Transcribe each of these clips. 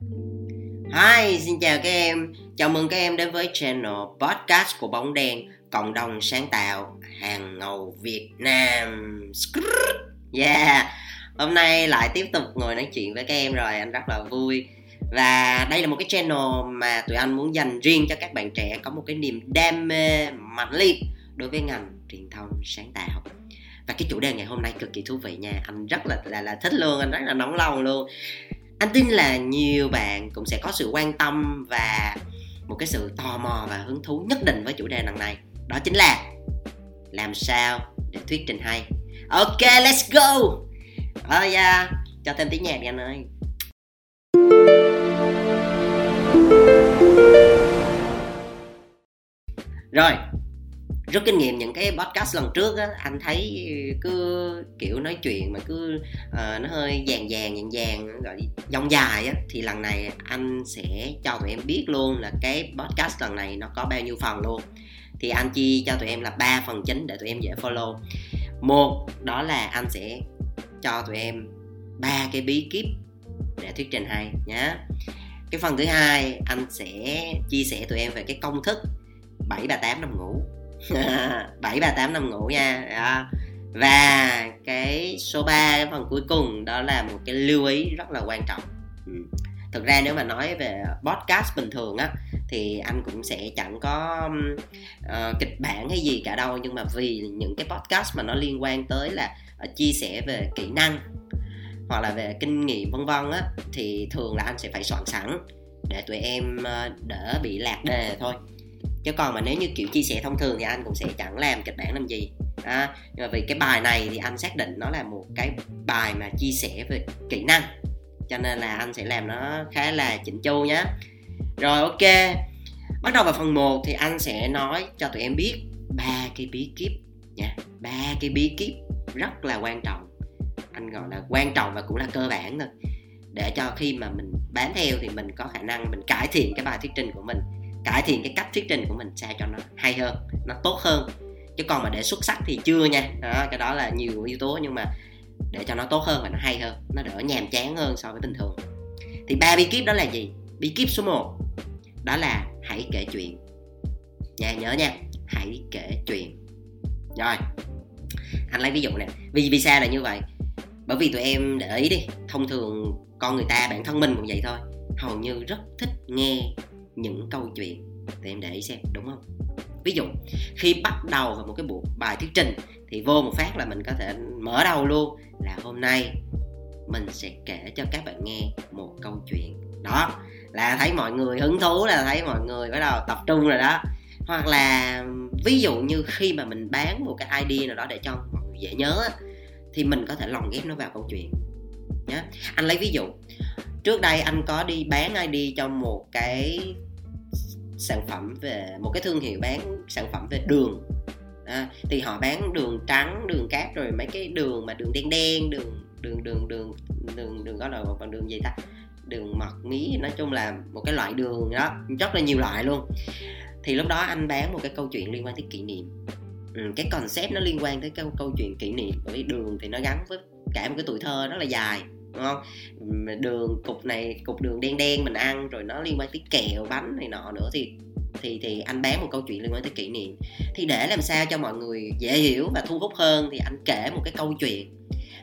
Hi, xin chào các em. Chào mừng các em đến với channel podcast của Bóng Đen, cộng đồng sáng tạo hàng ngầu Việt Nam. Yeah, hôm nay lại tiếp tục ngồi nói chuyện với các em rồi, anh rất là vui. Và đây là một cái channel mà tụi anh muốn dành riêng cho các bạn trẻ có một cái niềm đam mê mạnh liệt đối với ngành truyền thông sáng tạo và cái chủ đề ngày hôm nay cực kỳ thú vị nha anh rất là là là thích luôn anh rất là nóng lòng luôn anh tin là nhiều bạn cũng sẽ có sự quan tâm và một cái sự tò mò và hứng thú nhất định với chủ đề lần này. Đó chính là làm sao để thuyết trình hay. Ok let's go! Ờ oh, yeah. cho thêm tiếng nhạc đi anh ơi. Rồi rút kinh nghiệm những cái podcast lần trước á anh thấy cứ kiểu nói chuyện mà cứ uh, nó hơi vàng vàng vàng vàng gọi dòng dài á thì lần này anh sẽ cho tụi em biết luôn là cái podcast lần này nó có bao nhiêu phần luôn. Thì anh chia cho tụi em là ba phần chính để tụi em dễ follow. Một đó là anh sẽ cho tụi em ba cái bí kíp để thuyết trình hay nhá. Cái phần thứ hai anh sẽ chia sẻ tụi em về cái công thức bảy bà tám năm ngủ. bảy ba tám năm ngủ nha đó. và cái số 3 cái phần cuối cùng đó là một cái lưu ý rất là quan trọng ừ. thực ra nếu mà nói về podcast bình thường á thì anh cũng sẽ chẳng có uh, kịch bản hay gì cả đâu nhưng mà vì những cái podcast mà nó liên quan tới là uh, chia sẻ về kỹ năng hoặc là về kinh nghiệm vân vân á thì thường là anh sẽ phải soạn sẵn để tụi em uh, đỡ bị lạc đề thôi chứ còn mà nếu như kiểu chia sẻ thông thường thì anh cũng sẽ chẳng làm kịch bản làm gì. À, nhưng mà vì cái bài này thì anh xác định nó là một cái bài mà chia sẻ về kỹ năng cho nên là anh sẽ làm nó khá là chỉnh chu nhé rồi ok. Bắt đầu vào phần 1 thì anh sẽ nói cho tụi em biết ba cái bí kíp nha. Ba cái bí kíp rất là quan trọng. Anh gọi là quan trọng và cũng là cơ bản thôi. Để cho khi mà mình bán theo thì mình có khả năng mình cải thiện cái bài thuyết trình của mình cải thiện cái cách thuyết trình của mình sao cho nó hay hơn nó tốt hơn. Chứ còn mà để xuất sắc thì chưa nha. Đó, cái đó là nhiều yếu tố nhưng mà để cho nó tốt hơn và nó hay hơn nó đỡ nhàm chán hơn so với bình thường. Thì ba bí kíp đó là gì? Bí kíp số 1 đó là hãy kể chuyện. Nha nhớ nha hãy kể chuyện. Rồi anh lấy ví dụ nè. Vì vì sao là như vậy? Bởi vì tụi em để ý đi thông thường con người ta bản thân mình cũng vậy thôi. Hầu như rất thích nghe những câu chuyện thì em để ý xem, đúng không? Ví dụ, khi bắt đầu vào một cái buổi bài thuyết trình thì vô một phát là mình có thể mở đầu luôn là hôm nay mình sẽ kể cho các bạn nghe một câu chuyện. Đó, là thấy mọi người hứng thú, là thấy mọi người bắt đầu tập trung rồi đó. Hoặc là ví dụ như khi mà mình bán một cái idea nào đó để cho mọi người dễ nhớ thì mình có thể lồng ghép nó vào câu chuyện. Nhé anh lấy ví dụ, trước đây anh có đi bán ID cho một cái sản phẩm về một cái thương hiệu bán sản phẩm về đường. À, thì họ bán đường trắng đường cát rồi mấy cái đường mà đường đen đen đường đường đường đường đường đường đó là bằng đường gì ta? Đường mật mí nói chung là một cái loại đường đó rất là nhiều loại luôn. Thì lúc đó anh bán một cái câu chuyện liên quan tới kỷ niệm. Ừ, cái concept nó liên quan tới cái câu chuyện kỷ niệm bởi vì đường thì nó gắn với cả một cái tuổi thơ rất là dài đúng không? Đường cục này cục đường đen đen mình ăn rồi nó liên quan tới kẹo bánh này nọ nữa thì thì thì anh bán một câu chuyện liên quan tới kỷ niệm. Thì để làm sao cho mọi người dễ hiểu và thu hút hơn thì anh kể một cái câu chuyện.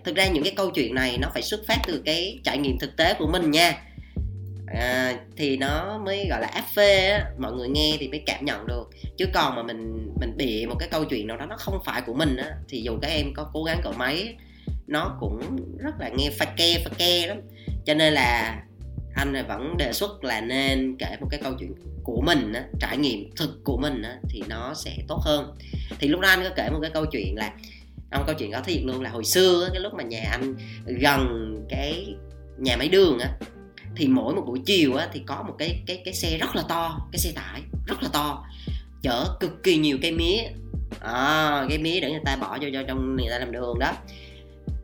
Thực ra những cái câu chuyện này nó phải xuất phát từ cái trải nghiệm thực tế của mình nha. À, thì nó mới gọi là áp phê á mọi người nghe thì mới cảm nhận được. Chứ còn mà mình mình bịa một cái câu chuyện nào đó nó không phải của mình á thì dù các em có cố gắng cỡ mấy nó cũng rất là nghe pha ke pha ke lắm. Cho nên là anh vẫn đề xuất là nên kể một cái câu chuyện của mình á, trải nghiệm thực của mình á, thì nó sẽ tốt hơn. Thì lúc đó anh có kể một cái câu chuyện là ông câu chuyện có thiệt luôn là hồi xưa cái lúc mà nhà anh gần cái nhà máy đường á thì mỗi một buổi chiều á thì có một cái cái cái xe rất là to cái xe tải rất là to chở cực kỳ nhiều cây mía. À, cây mía để người ta bỏ vô, vô trong người ta làm đường đó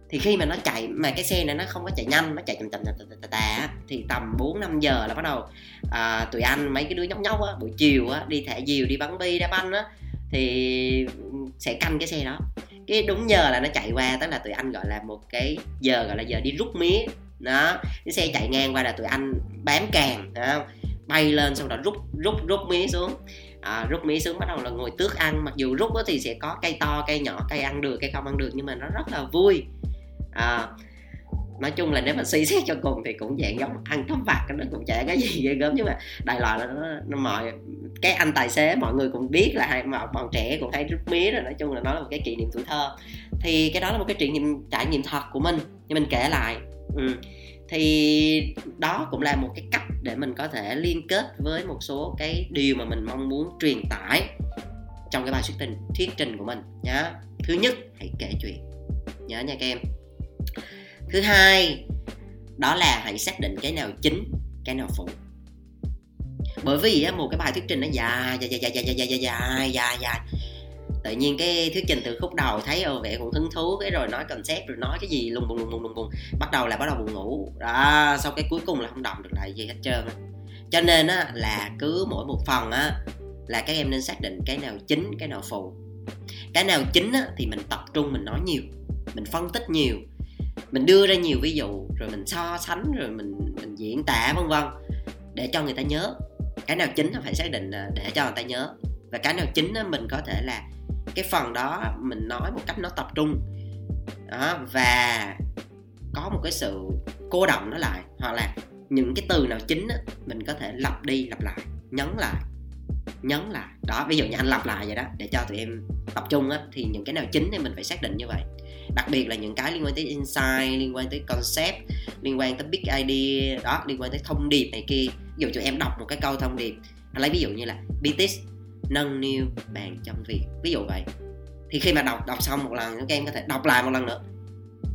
thì khi mà nó chạy mà cái xe này nó không có chạy nhanh nó chạy chậm chậm tà, tà, chậm thì tầm 4 5 giờ là bắt đầu à, tụi anh mấy cái đứa nhóc nhóc á buổi chiều á đi thả diều đi bắn bi đá banh á thì sẽ canh cái xe đó. Cái đúng giờ là nó chạy qua tức là tụi anh gọi là một cái giờ gọi là giờ đi rút mía. Đó cái xe chạy ngang qua là tụi anh bám càng đó, bay lên xong rồi rút rút rút mía xuống. À, rút mía xuống bắt đầu là ngồi tước ăn. Mặc dù rút thì sẽ có cây to cây nhỏ cây ăn được cây không ăn được nhưng mà nó rất là vui à, nói chung là nếu mà suy xét cho cùng thì cũng dạng giống ăn cắp vặt nó cũng chả cái gì ghê gớm. Nhưng mà đại loại là nó, nó mọi cái anh tài xế mọi người cũng biết là hai mà bọn trẻ cũng hay rút mía rồi nói chung là nó là một cái kỷ niệm tuổi thơ. Thì cái đó là một cái trải nghiệm trải nghiệm thật của mình nhưng mình kể lại. Ừ. thì đó cũng là một cái cách để mình có thể liên kết với một số cái điều mà mình mong muốn truyền tải trong cái bài thuyết trình thuyết trình của mình nhá. Thứ nhất hãy kể chuyện nhớ nha các em thứ hai đó là hãy xác định cái nào chính cái nào phụ. Bởi vì một cái bài thuyết trình nó dài dài dài dài dài dài dài dài dài dài. Tự nhiên cái thuyết trình từ khúc đầu thấy ồ vẻ cũng hứng thú cái rồi nói concept rồi nói cái gì lùng bùng lùng bùng lùng bùng bắt đầu là bắt đầu buồn ngủ. Đó sau cái cuối cùng là không động được lại gì hết trơn cho nên á là cứ mỗi một phần á là các em nên xác định cái nào chính cái nào phụ. Cái nào chính á, thì mình tập trung mình nói nhiều mình phân tích nhiều mình đưa ra nhiều ví dụ rồi mình so sánh rồi mình mình diễn tả vân vân để cho người ta nhớ. Cái nào chính là phải xác định để cho người ta nhớ. Và cái nào chính mình có thể là cái phần đó mình nói một cách nó tập trung. Đó và có một cái sự cô động nó lại hoặc là những cái từ nào chính á, mình có thể lặp đi lặp lại nhấn lại nhấn lại. Đó ví dụ như anh lặp lại vậy đó để cho tụi em tập trung á thì những cái nào chính thì mình phải xác định như vậy đặc biệt là những cái liên quan tới insight liên quan tới concept liên quan tới big idea đó liên quan tới thông điệp này kia. Ví dụ tụi em đọc một cái câu thông điệp anh lấy ví dụ như là BTS nâng niu bàn trong việc. Ví dụ vậy. Thì khi mà đọc đọc xong một lần các em có thể đọc lại một lần nữa.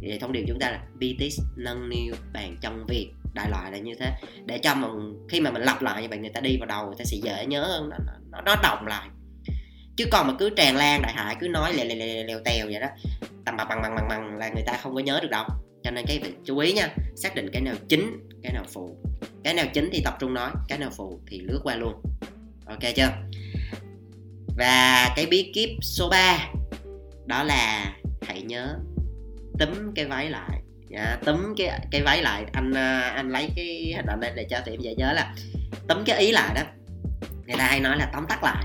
Thì thông điệp chúng ta là BTS nâng niu bàn trong việc. Đại loại là như thế. Để cho mà khi mà mình lặp lại như vậy người ta đi vào đầu người ta sẽ dễ nhớ hơn nó, nó, nó động lại. Chứ còn mà cứ tràn lan đại hải cứ nói lèo lèo lèo, lèo tèo vậy đó tầm bằng bằng bằng bằng bằng là người ta không có nhớ được đâu. Cho nên cái việc chú ý nha xác định cái nào chính cái nào phụ. Cái nào chính thì tập trung nói cái nào phụ thì lướt qua luôn. Ok chưa? Và cái bí kíp số 3 đó là hãy nhớ túm cái váy lại. À, túm cái cái váy lại. Anh à, anh lấy cái hình ảnh này để cho tụi em dễ nhớ là túm cái ý lại đó. Người ta hay nói là tóm tắt lại.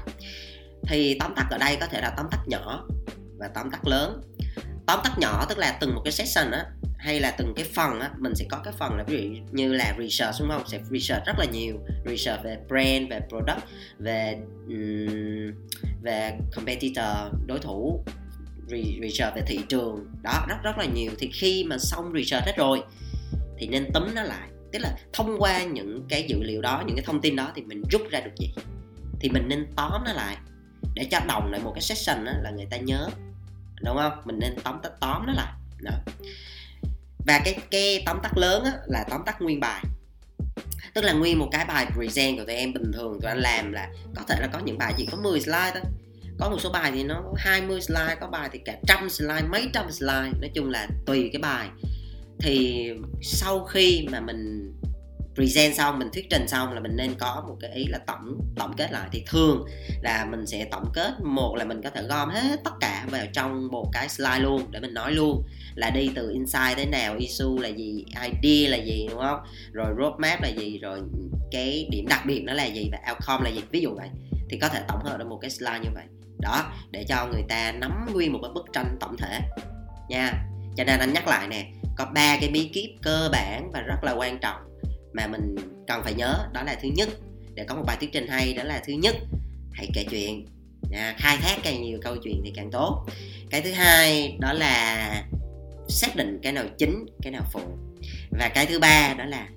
Thì tóm tắt ở đây có thể là tóm tắt nhỏ và tóm tắt lớn tóm tắt nhỏ tức là từng một cái session á hay là từng cái phần á mình sẽ có cái phần là ví dụ như là research đúng không? Sẽ research rất là nhiều. Research về brand về product về um, về competitor đối thủ research về thị trường. Đó rất rất là nhiều. Thì khi mà xong research hết rồi thì nên tóm nó lại. Tức là thông qua những cái dữ liệu đó những cái thông tin đó thì mình rút ra được gì? Thì mình nên tóm nó lại để cho đồng lại một cái session đó là người ta nhớ đúng không? Mình nên tóm tắt tóm nó lại. Đó. Và cái cái tóm tắt lớn á, là tóm tắt nguyên bài. Tức là nguyên một cái bài present của tụi em bình thường tụi anh làm là có thể là có những bài chỉ có 10 slide thôi. Có một số bài thì nó 20 slide có bài thì cả trăm slide mấy trăm slide. Nói chung là tùy cái bài. Thì sau khi mà mình present xong, mình thuyết trình xong là mình nên có một cái ý là tổng tổng kết lại. Thì thường là mình sẽ tổng kết, một là mình có thể gom hết tất cả vào trong một cái slide luôn để mình nói luôn là đi từ insight tới nào, issue là gì idea là gì, đúng không? Rồi roadmap là gì, rồi cái điểm đặc biệt nó là gì và outcome là gì. Ví dụ vậy, thì có thể tổng hợp được một cái slide như vậy. Đó, để cho người ta nắm nguyên một cái bức tranh tổng thể nha. Cho nên anh nhắc lại nè, có ba cái bí kíp cơ bản và rất là quan trọng mà mình cần phải nhớ đó là thứ nhất. Để có một bài thuyết trình hay đó là thứ nhất hãy kể chuyện. À, khai thác càng nhiều câu chuyện thì càng tốt. Cái thứ hai đó là xác định cái nào chính cái nào phụ. Và cái thứ ba đó là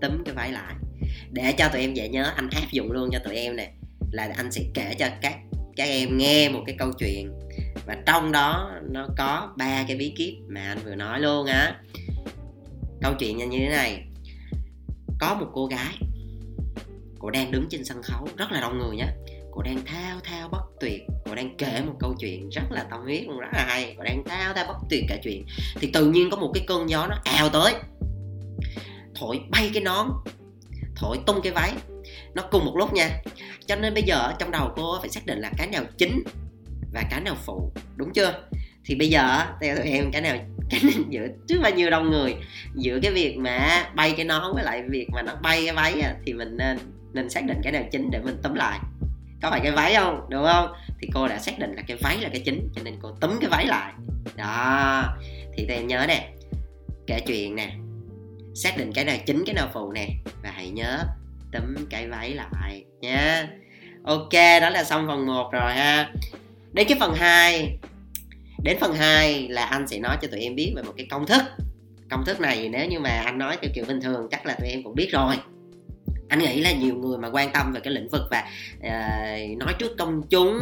tấm cái váy lại. Để cho tụi em dễ nhớ anh áp dụng luôn cho tụi em nè là anh sẽ kể cho các các em nghe một cái câu chuyện. Và trong đó nó có ba cái bí kíp mà anh vừa nói luôn á. Câu chuyện như thế này có một cô gái, cô đang đứng trên sân khấu, rất là đông người nhé cô đang thao thao bất tuyệt, cô đang kể một câu chuyện rất là tâm huyết rất là hay. Cô đang thao thao bất tuyệt kể chuyện. Thì tự nhiên có một cái cơn gió nó ào tới. Thổi bay cái nón, thổi tung cái váy. Nó cùng một lúc nha. Cho nên bây giờ trong đầu cô phải xác định là cái nào chính và cái nào phụ. Đúng chưa? Thì bây giờ theo tụi em cái nào cái nào giữa trước bao nhiêu đông người, giữa cái việc mà bay cái nón với lại việc mà nó bay cái váy thì mình nên nên xác định cái nào chính để mình tóm lại. Có phải cái váy không? Đúng không? Thì cô đã xác định là cái váy là cái chính, cho nên cô túm cái váy lại. Đó. Thì tụi em nhớ nè, kể chuyện nè. Xác định cái nào chính, cái nào phụ nè. Và hãy nhớ túm cái váy lại nha. Ok, đó là xong phần 1 rồi ha. Đến cái phần 2 đến phần 2 là anh sẽ nói cho tụi em biết về một cái công thức. Công thức này nếu như mà anh nói theo kiểu bình thường chắc là tụi em cũng biết rồi. Anh nghĩ là nhiều người mà quan tâm về cái lĩnh vực và uh, nói trước công chúng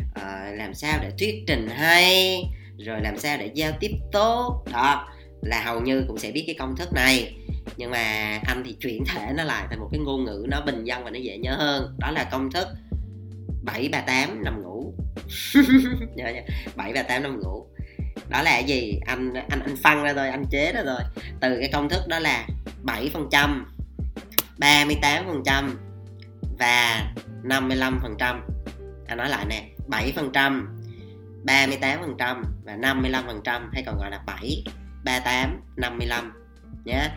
uh, làm sao để thuyết trình hay rồi làm sao để giao tiếp tốt đó là hầu như cũng sẽ biết cái công thức này. Nhưng mà anh thì chuyển thể nó lại thành một cái ngôn ngữ nó bình dân và nó dễ nhớ hơn. Đó là công thức bảy ba tám dạ, dạ. 7 và 8 năm ngủ. Đó là cái gì? Anh anh anh phân ra rồi anh chế ra rồi từ cái công thức đó là 7 phần trăm 38 phần trăm và 55 phần trăm. Anh nói lại nè 7 phần trăm 38 phần trăm và 55 phần trăm hay còn gọi là 7 38 55 nhé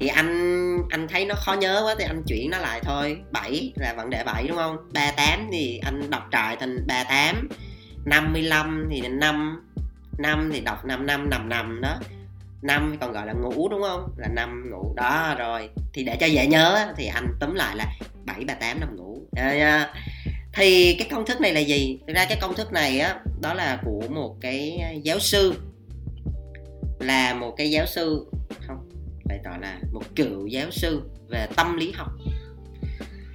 thì anh anh thấy nó khó nhớ quá, thì anh chuyển nó lại thôi. 7 là vấn đề 7 đúng không? 38 thì anh đọc trại thành 38 55 thì 5 5 thì đọc 5 năm nằm nằm đó. 5 còn gọi là ngủ, đúng không? Là 5 ngủ, đó, rồi. Thì để cho dễ nhớ thì anh tóm lại là bảy, ba tám, năm ngủ. Thì cái công thức này là gì? Thực ra cái công thức này á, đó là của một cái giáo sư. Là một cái giáo sư, không gọi là một cựu giáo sư về tâm lý học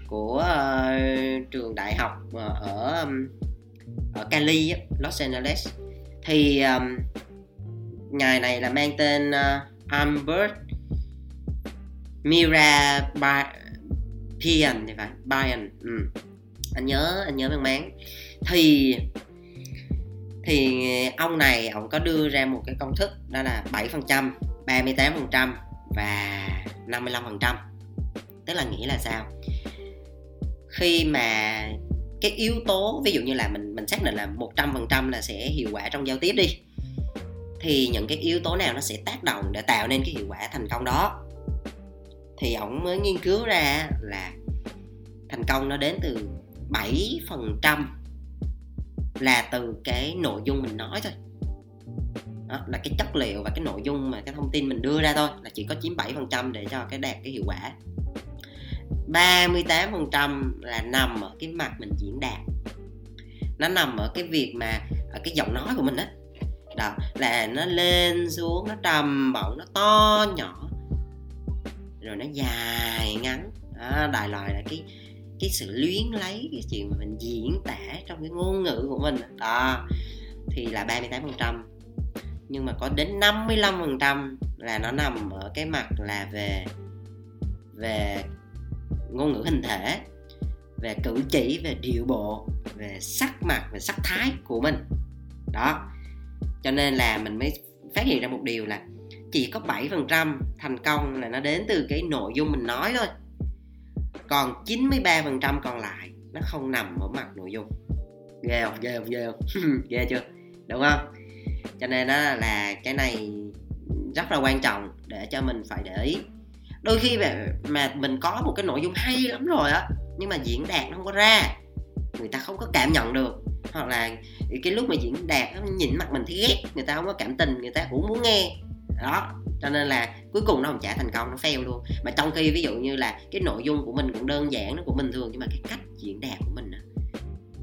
của uh, trường đại học ờ, ở ở Cali Los Angeles thì um, ngài này là mang tên uh, Albert Mira Pian thì phải Brian ừ. anh nhớ anh nhớ mang máng thì thì ông này ông có đưa ra một cái công thức đó là 7% 38% và 55% tức là nghĩa là sao? Khi mà cái yếu tố, ví dụ như là mình mình xác định là 100% là sẽ hiệu quả trong giao tiếp đi, thì những cái yếu tố nào nó sẽ tác động để tạo nên cái hiệu quả thành công đó? Thì ổng mới nghiên cứu ra là thành công nó đến từ 7% là từ cái nội dung mình nói thôi đó, là cái chất liệu và cái nội dung mà cái thông tin mình đưa ra thôi là chỉ có chiếm 7% để cho cái đạt cái hiệu quả. 38% là nằm ở cái mặt mình diễn đạt. Nó nằm ở cái việc mà ở cái giọng nói của mình đó đó là nó lên xuống nó trầm bổng nó to nhỏ rồi nó dài ngắn. Đó, đại loại là cái cái sự luyến lấy cái chuyện mà mình diễn tả trong cái ngôn ngữ của mình. Đó thì là 38% nhưng mà có đến 55% là nó nằm ở cái mặt là về về ngôn ngữ hình thể, về cử chỉ, về điệu bộ, về sắc mặt, về sắc thái của mình. Đó. Cho nên là mình mới phát hiện ra một điều là chỉ có 7% thành công là nó đến từ cái nội dung mình nói thôi. Còn 93% còn lại nó không nằm ở mặt nội dung. Ghê không? Ghê không? Ghê không? Ghê chưa? Đúng không? Cho nên đó là cái này rất là quan trọng để cho mình phải để ý. Đôi khi mà, mà mình có một cái nội dung hay lắm rồi á nhưng mà diễn đạt nó không có ra người ta không có cảm nhận được. Hoặc là cái lúc mà diễn đạt nhìn mặt mình thấy ghét người ta không có cảm tình người ta cũng muốn nghe. Đó cho nên là cuối cùng nó không trả thành công nó fail luôn. Mà trong khi ví dụ như là cái nội dung của mình cũng đơn giản nó cũng bình thường nhưng mà cái cách diễn đạt của mình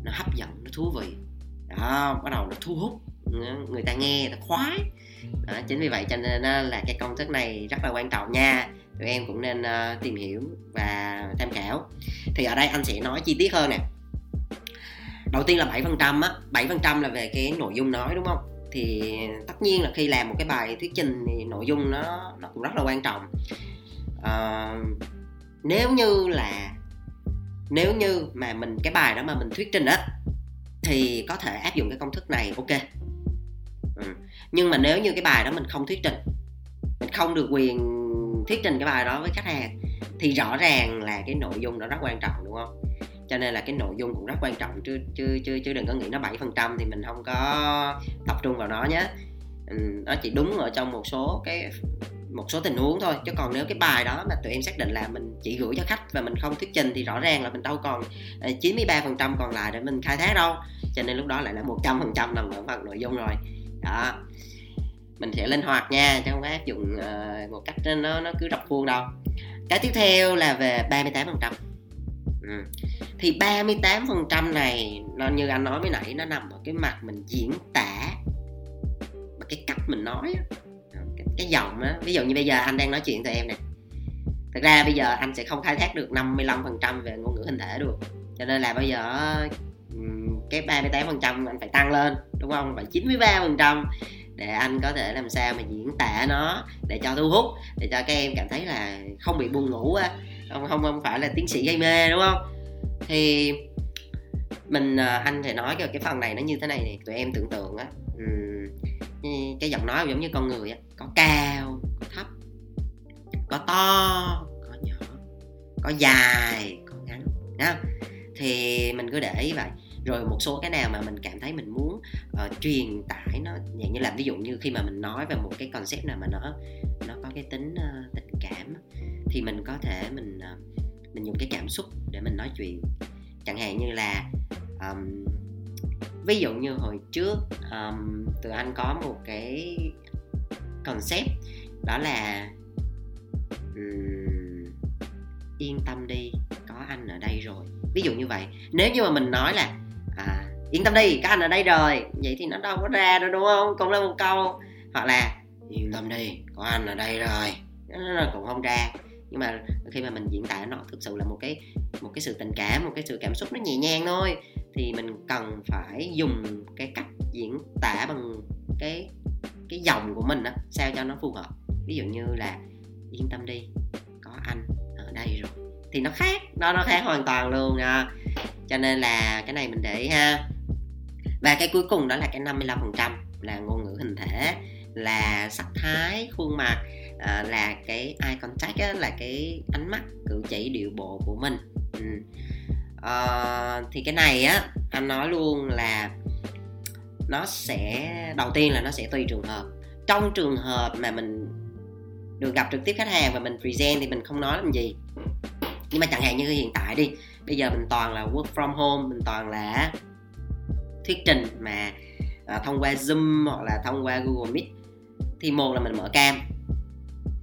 nó hấp dẫn nó thú vị. Đó bắt đầu nó thu hút người ta nghe người ta khoái. Đó, chính vì vậy cho nên là cái công thức này rất là quan trọng nha. Tụi em cũng nên uh, tìm hiểu và tham khảo. Thì ở đây anh sẽ nói chi tiết hơn nè. Đầu tiên là 7% á 7% là về cái nội dung nói đúng không? Thì tất nhiên là khi làm một cái bài thuyết trình thì nội dung nó nó cũng rất là quan trọng. À, nếu như là nếu như mà mình cái bài đó mà mình thuyết trình á thì có thể áp dụng cái công thức này ok ừ. nhưng mà nếu như cái bài đó mình không thuyết trình, mình không được quyền thuyết trình cái bài đó với khách hàng, thì rõ ràng là cái nội dung đó rất quan trọng, đúng không? Cho nên là cái nội dung cũng rất quan trọng, chứ chứ chứ chứ đừng có nghĩ nó 7% thì mình không có tập trung vào nó nhé. Ừ, nó chỉ đúng ở trong một số cái, một số tình huống thôi. Chứ còn nếu cái bài đó mà tụi em xác định là mình chỉ gửi cho khách và mình không thuyết trình thì rõ ràng là mình đâu còn ờ, 93% trăm còn lại để mình khai thác đâu. Cho nên lúc đó lại là 100% nằm ở phần nội dung rồi đó. Mình sẽ linh hoạt nha chứ không có áp dụng uh, một cách nó nó cứ rập khuôn đâu. Cái tiếp theo là về 38% ừ. thì 38% này nó như anh nói mới nãy nó nằm ở cái mặt mình diễn tả và cái cách mình nói cái, cái giọng á. Ví dụ như bây giờ anh đang nói chuyện với em nè. Thực ra bây giờ anh sẽ không khai thác được 55% về ngôn ngữ hình thể được. Cho nên là bây giờ cái 38% anh phải tăng lên, đúng không? Phải 93% để anh có thể làm sao mà diễn tả nó để cho thu hút, để cho các em cảm thấy là không bị buồn ngủ á, không không không phải là tiến sĩ gây mê, đúng không? Thì mình ờ, anh sẽ nói cái cái phần này nó như thế này thì tụi em tưởng tượng á cái giọng nói giống như con người á, có cao, có thấp, có to, có nhỏ, có dài, có ngắn nha thì mình cứ để ý vậy rồi một số cái nào mà mình cảm thấy mình muốn uh, truyền tải nó dạng như là ví dụ như khi mà mình nói về một cái concept nào mà nó nó có cái tính uh, tình cảm thì mình có thể mình uh, mình dùng cái cảm xúc để mình nói chuyện. Chẳng hạn như là um, ví dụ như hồi trước um, tụi anh có một cái concept đó là um, yên tâm đi có anh ở đây rồi. Ví dụ như vậy. Nếu như mà mình nói là à, yên tâm đi có anh ở đây rồi. Vậy thì nó đâu có ra đâu đúng không? Cũng là một câu. Hoặc là yên tâm đi có anh ở đây rồi. Nó cũng không ra. Nhưng mà khi mà mình diễn tả nó thực sự là một cái một cái sự tình cảm một cái sự cảm xúc nó nhẹ nhàng thôi. Thì mình cần phải dùng cái cách diễn tả bằng cái cái dòng của mình đó sao cho nó phù hợp. Ví dụ như là yên tâm đi có anh ở đây rồi. Thì nó khác nó nó khác hoàn toàn luôn nha cho nên là cái này mình để ý ha. Và cái cuối cùng đó là cái 55% là ngôn ngữ hình thể là sắc thái khuôn mặt à, là cái eye contact á, là cái ánh mắt cử chỉ điệu bộ của mình. Ừ. à, thì cái này á anh nói luôn là nó sẽ đầu tiên là nó sẽ tùy trường hợp. Trong trường hợp mà mình được gặp trực tiếp khách hàng và mình present thì mình không nói làm gì. Nhưng mà chẳng hạn như hiện tại đi bây giờ mình toàn là work from home mình toàn là thuyết trình mà à, thông qua zoom hoặc là thông qua google meet. Thì một là mình mở cam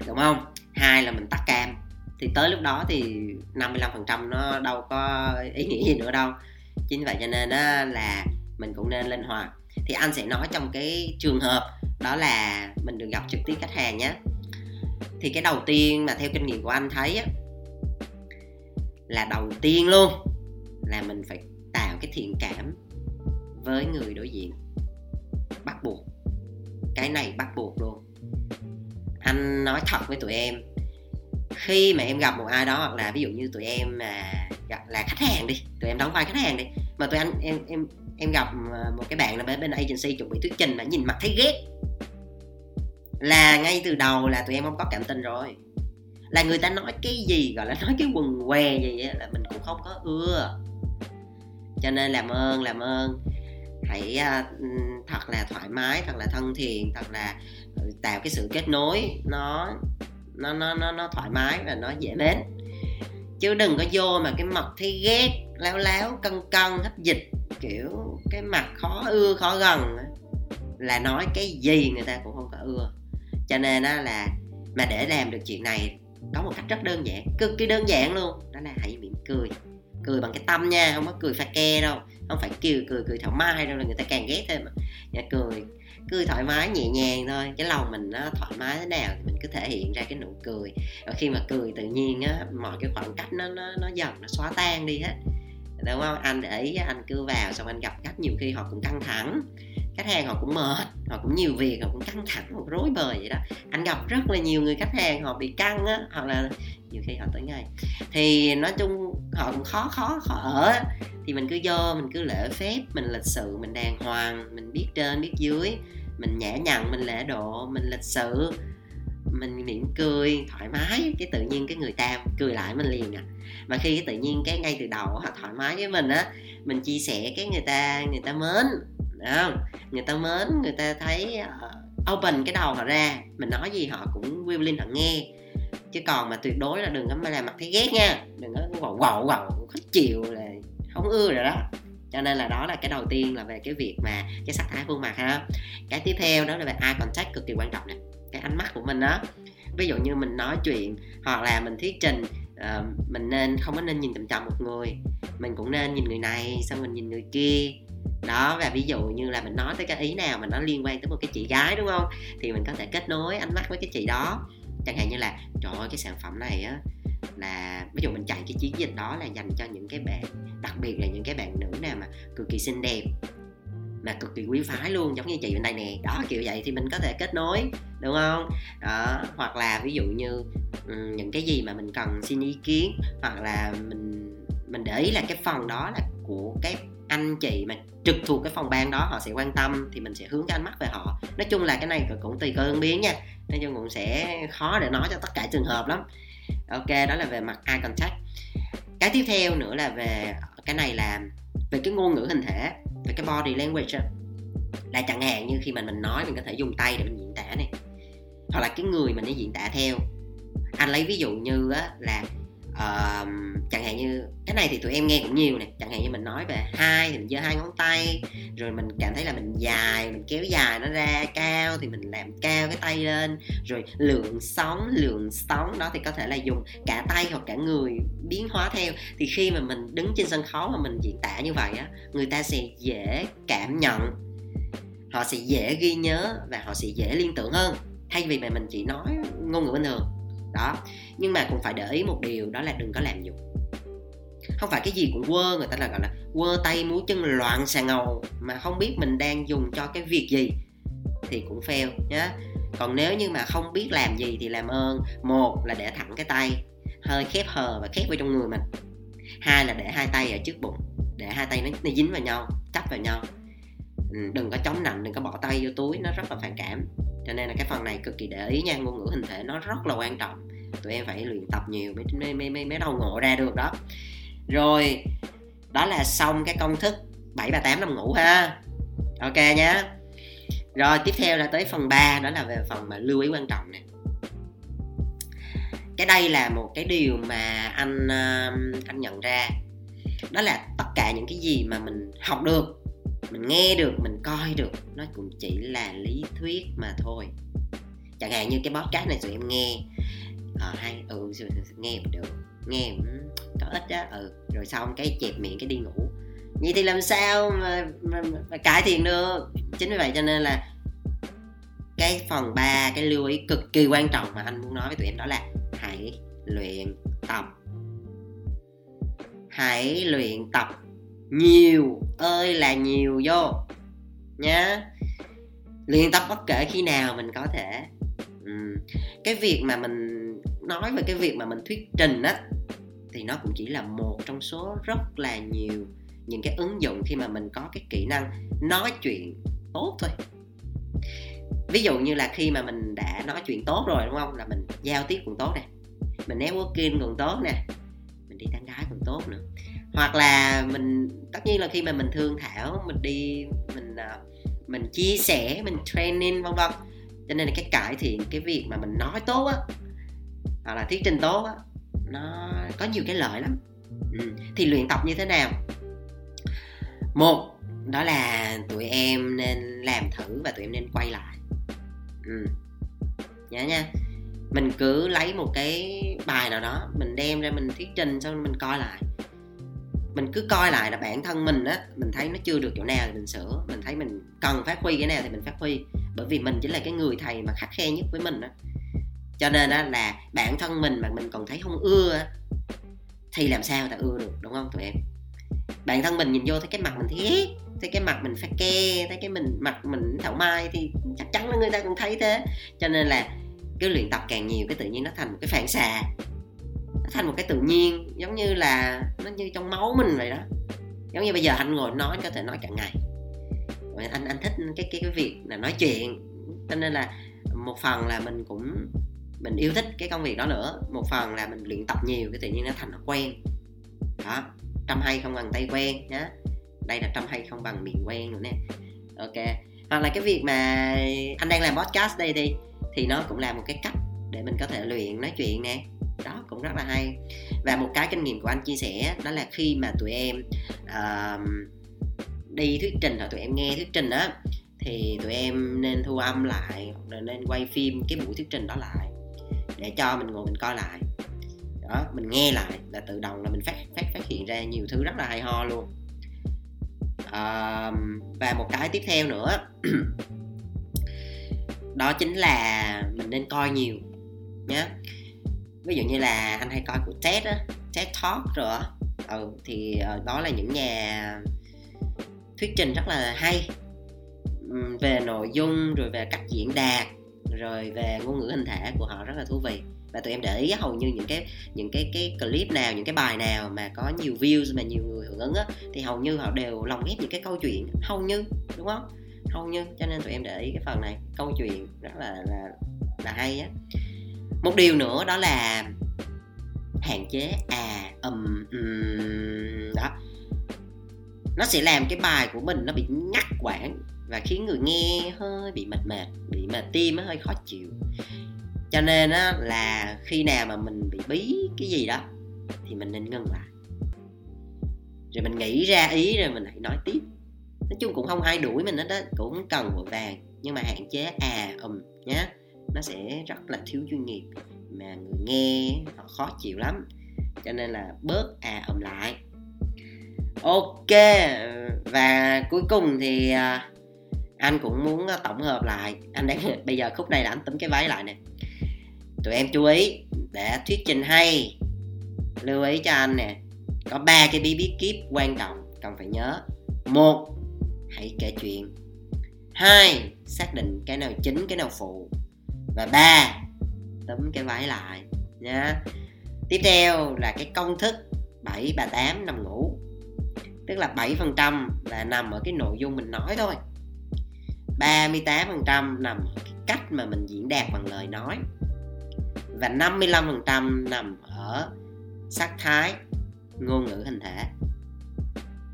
đúng không? Hai là mình tắt cam. Thì tới lúc đó thì 55% nó đâu có ý nghĩa gì nữa đâu. Chính vậy cho nên đó là mình cũng nên linh hoạt. Thì anh sẽ nói trong cái trường hợp đó là mình được gặp trực tiếp khách hàng nhé. Thì cái đầu tiên mà theo kinh nghiệm của anh thấy á, là đầu tiên luôn, là mình phải tạo cái thiện cảm với người đối diện. Bắt buộc. Cái này bắt buộc luôn. Anh nói thật với tụi em, khi mà em gặp một ai đó hoặc là ví dụ như tụi em mà gặp là khách hàng đi, tụi em đóng vai khách hàng đi, mà tụi anh, em em em gặp ờ, một cái bạn là bên bên agency chuẩn bị thuyết trình mà nhìn mặt thấy ghét, là ngay từ đầu là tụi em không có cảm tình rồi là người ta nói cái gì gọi là nói cái quần què gì á là mình cũng không có ưa. Cho nên làm ơn làm ơn. Hãy uh, thật là thoải mái thật là thân thiện thật là ừ, tạo cái sự kết nối. Nó nó nó nó nó thoải mái và nó dễ mến. Chứ đừng có vô mà cái mặt thấy ghét láo láo cân cân hấp dịch kiểu cái mặt khó ưa khó gần là nói cái gì người ta cũng không có ưa. Cho nên á là mà để làm được chuyện này có một cách rất đơn giản, cực kỳ đơn giản luôn. Đó là hãy mỉm cười. Cười bằng cái tâm nha, không có cười pha ke đâu, không phải cười cười cười thoải mái đâu, là người ta càng ghét thêm mà. Dạ, cười. Cười thoải mái, nhẹ nhàng thôi, cái lòng mình nó thoải mái thế nào thì mình cứ thể hiện ra cái nụ cười. Và khi mà cười tự nhiên á, mọi cái khoảng cách nó nó nó dần nó xóa tan đi hết. Đúng không? Anh để ý anh cứ vào, xong anh gặp khách nhiều khi họ cũng căng thẳng khách hàng họ cũng mệt, họ cũng nhiều việc, họ cũng căng thẳng, một rối bời vậy đó. Anh gặp rất là nhiều người khách hàng họ bị căng á, hoặc là nhiều khi họ tới ngày thì nói chung họ cũng khó khó khó ở thì mình cứ vô, mình cứ lễ phép, mình lịch sự, mình đàng hoàng, mình biết trên, biết dưới. Mình nhã nhặn, mình lễ độ, mình lịch sự, mình mỉm cười, thoải mái. Cái tự nhiên cái người ta cười lại mình liền à. Mà khi cái tự nhiên cái ngay từ đầu họ thoải mái với mình á, mình chia sẻ cái người ta người ta mến không người ta mến người ta thấy uh, open cái đầu họ ra mình nói gì họ cũng willing họ nghe. Chứ còn mà tuyệt đối là đừng có mà làm mặt thấy ghét nha đừng có gầu gầu gầu khó chịu là không ưa rồi đó. Cho nên là đó là cái đầu tiên là về cái việc mà cái sắc thái khuôn mặt ha. Cái tiếp theo đó là về eye contact cực kỳ quan trọng nè cái ánh mắt của mình đó ví dụ như mình nói chuyện hoặc là mình thuyết trình uh, mình nên không có nên nhìn chằm chằm một người mình cũng nên nhìn người này xong mình nhìn người kia đó, và ví dụ như là mình nói tới cái ý nào mà nó liên quan tới một cái chị gái, đúng không? Thì mình có thể kết nối ánh mắt với cái chị đó. Chẳng hạn như là, trời ơi, cái sản phẩm này á, là, ví dụ mình chạy cái chiến dịch đó là dành cho những cái bạn, đặc biệt là những cái bạn nữ nào mà cực kỳ xinh đẹp, mà cực kỳ quý phái luôn, giống như chị bên đây nè. Đó, kiểu vậy thì mình có thể kết nối, đúng không? Đó, hoặc là ví dụ như những cái gì mà mình cần xin ý kiến, hoặc là mình mình để ý là cái phần đó là của cái anh chị mà trực thuộc cái phòng ban đó, họ sẽ quan tâm thì mình sẽ hướng cái ánh mắt về họ. Nói chung là cái này cũng tùy cơ ứng biến nha. Nói chung cũng sẽ khó để nói cho tất cả trường hợp lắm. Ok, đó là về mặt eye contact. Cái tiếp theo nữa là về, cái này là về cái ngôn ngữ hình thể, về cái body language là chẳng hạn như khi mà mình nói mình có thể dùng tay để mình diễn tả này, hoặc là cái người mình đi diễn tả theo. Anh lấy ví dụ như á là uh, chẳng hạn như cái này thì tụi em nghe cũng nhiều này chẳng hạn như mình nói về hai thì mình giơ hai ngón tay rồi mình cảm thấy là mình dài mình kéo dài nó ra cao thì mình làm cao cái tay lên. Rồi lượng sóng lượng sóng đó thì có thể là dùng cả tay hoặc cả người biến hóa theo. Thì khi mà mình đứng trên sân khấu mà mình diễn tả như vậy á người ta sẽ dễ cảm nhận họ sẽ dễ ghi nhớ và họ sẽ dễ liên tưởng hơn. Thay vì mà mình chỉ nói ngôn ngữ bình thường đó. Nhưng mà cũng phải để ý một điều đó là đừng có làm dụng không phải cái gì cũng quơ người ta là gọi là quơ tay múa chân loạn xà ngầu mà không biết mình đang dùng cho cái việc gì thì cũng fail nhé còn nếu như mà không biết làm gì thì làm ơn. Một là để thẳng cái tay hơi khép hờ và khép vào trong người mình. Hai là để hai tay ở trước bụng để hai tay nó, nó dính vào nhau chắp vào nhau. Ừ, đừng có chống nạnh đừng có bỏ tay vô túi nó rất là phản cảm. Cho nên là cái phần này cực kỳ để ý nha ngôn ngữ hình thể nó rất là quan trọng tụi em phải luyện tập nhiều mới mới mới, mới đầu ngộ ra được đó. Rồi đó là xong cái công thức 7 và 8 nằm ngủ ha. Ok nhé rồi tiếp theo là tới phần 3 đó là về phần mà lưu ý quan trọng nè. Cái đây là một cái điều mà anh um, anh nhận ra. Đó là tất cả những cái gì mà mình học được mình nghe được mình coi được nó cũng chỉ là lý thuyết mà thôi. Chẳng hạn như cái podcast này tụi em nghe ờ à, hay ừ nghe được nghe ừ, có ích á ừ rồi xong cái chẹp miệng cái đi ngủ. Vậy thì làm sao mà, mà, mà cải thiện được? Chính vì vậy cho nên là cái phần 3 cái lưu ý cực kỳ quan trọng mà anh muốn nói với tụi em đó là hãy luyện tập. Hãy luyện tập nhiều ơi là nhiều vô nhá. Luyện tập bất kể khi nào mình có thể. Ừ. cái việc mà mình nói về cái việc mà mình thuyết trình á, thì nó cũng chỉ là một trong số rất là nhiều những cái ứng dụng khi mà mình có cái kỹ năng nói chuyện tốt thôi. Ví dụ như là khi mà mình đã nói chuyện tốt rồi, đúng không? Là mình giao tiếp cũng tốt nè, mình networking cũng tốt nè, mình đi tán gái cũng tốt nữa. Hoặc là mình, tất nhiên là khi mà mình thương thảo, mình đi, mình à, mình chia sẻ, mình training, vân vân. Cho nên là cái cải thiện cái việc mà mình nói tốt á hoặc là thuyết trình tốt á, nó có nhiều cái lợi lắm. Ừ. thì luyện tập như thế nào? Một, đó là tụi em nên làm thử và tụi em nên quay lại. Ừ. nhớ nha. Mình cứ lấy một cái bài nào đó, mình đem ra mình thuyết trình xong mình coi lại. Mình cứ coi lại là bản thân mình á, mình thấy nó chưa được chỗ nào thì mình sửa. Mình thấy mình cần phát huy cái nào thì mình phát huy. Bởi vì mình chính là cái người thầy mà khắc khe nhất với mình á cho nên đó là bản thân mình mà mình còn thấy không ưa thì làm sao ta ưa được, đúng không tụi em? Bản thân mình nhìn vô thấy cái mặt mình thiết thấy cái mặt mình phát ke, thấy cái mình, mặt mình thảo mai thì chắc chắn là người ta cũng thấy thế. Cho nên là cái luyện tập càng nhiều cái tự nhiên nó thành một cái phản xạ, nó thành một cái tự nhiên, giống như là nó như trong máu mình vậy đó. Giống như bây giờ anh ngồi nói có thể nói cả ngày. Anh anh thích cái cái cái việc là nói chuyện. Cho nên là một phần là mình cũng mình yêu thích cái công việc đó nữa. Một phần là mình luyện tập nhiều cái tự nhiên nó thành nó quen. Đó trăm hay không bằng tay quen nhá. Đây là trăm hay không bằng miệng quen nữa nè. Ok. Hoặc là cái việc mà anh đang làm podcast đây đi thì nó cũng là một cái cách để mình có thể luyện nói chuyện nè. Đó cũng rất là hay. Và một cái kinh nghiệm của anh chia sẻ đó là khi mà tụi em uh, đi thuyết trình hoặc tụi em nghe thuyết trình á thì tụi em nên thu âm lại hoặc là nên quay phim cái buổi thuyết trình đó lại để cho mình ngồi mình coi lại. Đó mình nghe lại là tự động là mình phát phát phát hiện ra nhiều thứ rất là hay ho luôn. À, và một cái tiếp theo nữa đó chính là mình nên coi nhiều nhé ví dụ như là anh hay coi của TED á TED Talk rồi á. Ừ, thì ờ, đó là những nhà thuyết trình rất là hay về nội dung rồi về cách diễn đạt rồi về ngôn ngữ hình thể của họ rất là thú vị. Và tụi em để ý hầu như những cái những cái cái clip nào những cái bài nào mà có nhiều views mà nhiều người hưởng ứng á thì hầu như họ đều lồng ghép những cái câu chuyện. Hầu như đúng không? Hầu như cho nên tụi em để ý cái phần này. Câu chuyện rất là là là hay á. Một điều nữa đó là hạn chế à ầm um, um, đó. Nó sẽ làm cái bài của mình nó bị ngắt quãng và khiến người nghe hơi bị mệt mệt bị mệt tim hơi khó chịu. Cho nên á là khi nào mà mình bị bí cái gì đó thì mình nên ngừng lại. Rồi mình nghĩ ra ý rồi mình hãy nói tiếp. Nói chung cũng không ai đuổi mình hết đó cũng cần vội vàng. Nhưng mà hạn chế à ầm um, nó sẽ rất là thiếu chuyên nghiệp. Mà người nghe họ khó chịu lắm. Cho nên là bớt à ầm lại. Ok và cuối cùng thì uh, anh cũng muốn ờ, tổng hợp lại. Anh đang bây giờ khúc này là anh tính cái váy lại nè. Tụi em chú ý, để thuyết trình hay, lưu ý cho anh nè. Có ba cái bí bí kíp quan trọng cần phải nhớ. Một, hãy kể chuyện. Hai, xác định cái nào chính, cái nào phụ. Và ba, tấm cái váy lại nhá tiếp theo là cái công thức 7 3 8 nằm ngủ. Tức là 7% là nằm ở cái nội dung mình nói thôi. 38% nằm ở cái cách mà mình diễn đạt bằng lời nói và 55% nằm ở sắc thái, ngôn ngữ hình thể.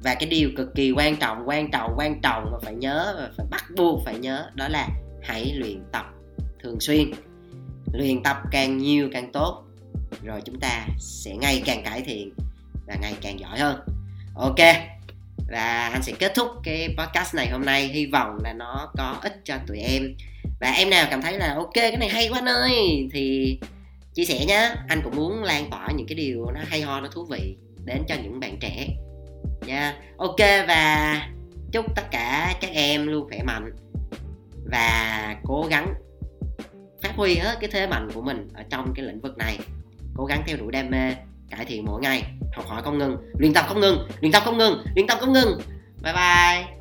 Và cái điều cực kỳ quan trọng quan trọng quan trọng mà phải nhớ và phải bắt buộc phải nhớ đó là hãy luyện tập thường xuyên. Luyện tập càng nhiều càng tốt, rồi chúng ta sẽ ngày càng cải thiện và ngày càng giỏi hơn. Ok và anh sẽ kết thúc cái podcast này hôm nay. Hy vọng là nó có ích cho tụi em. Và em nào cảm thấy là, ok, cái này hay quá anh ơi, thì chia sẻ nhé anh cũng muốn lan tỏa những cái điều nó hay ho, nó thú vị đến cho những bạn trẻ. Nha. Ok, và chúc tất cả các em luôn khỏe mạnh. Và cố gắng phát huy hết cái thế mạnh của mình ở trong cái lĩnh vực này. Cố gắng theo đuổi đam mê cải thiện mỗi ngày. Học hỏi không ngừng luyện tập không ngừng. Luyện tập không ngừng. Luyện tập không ngừng. Bye bye.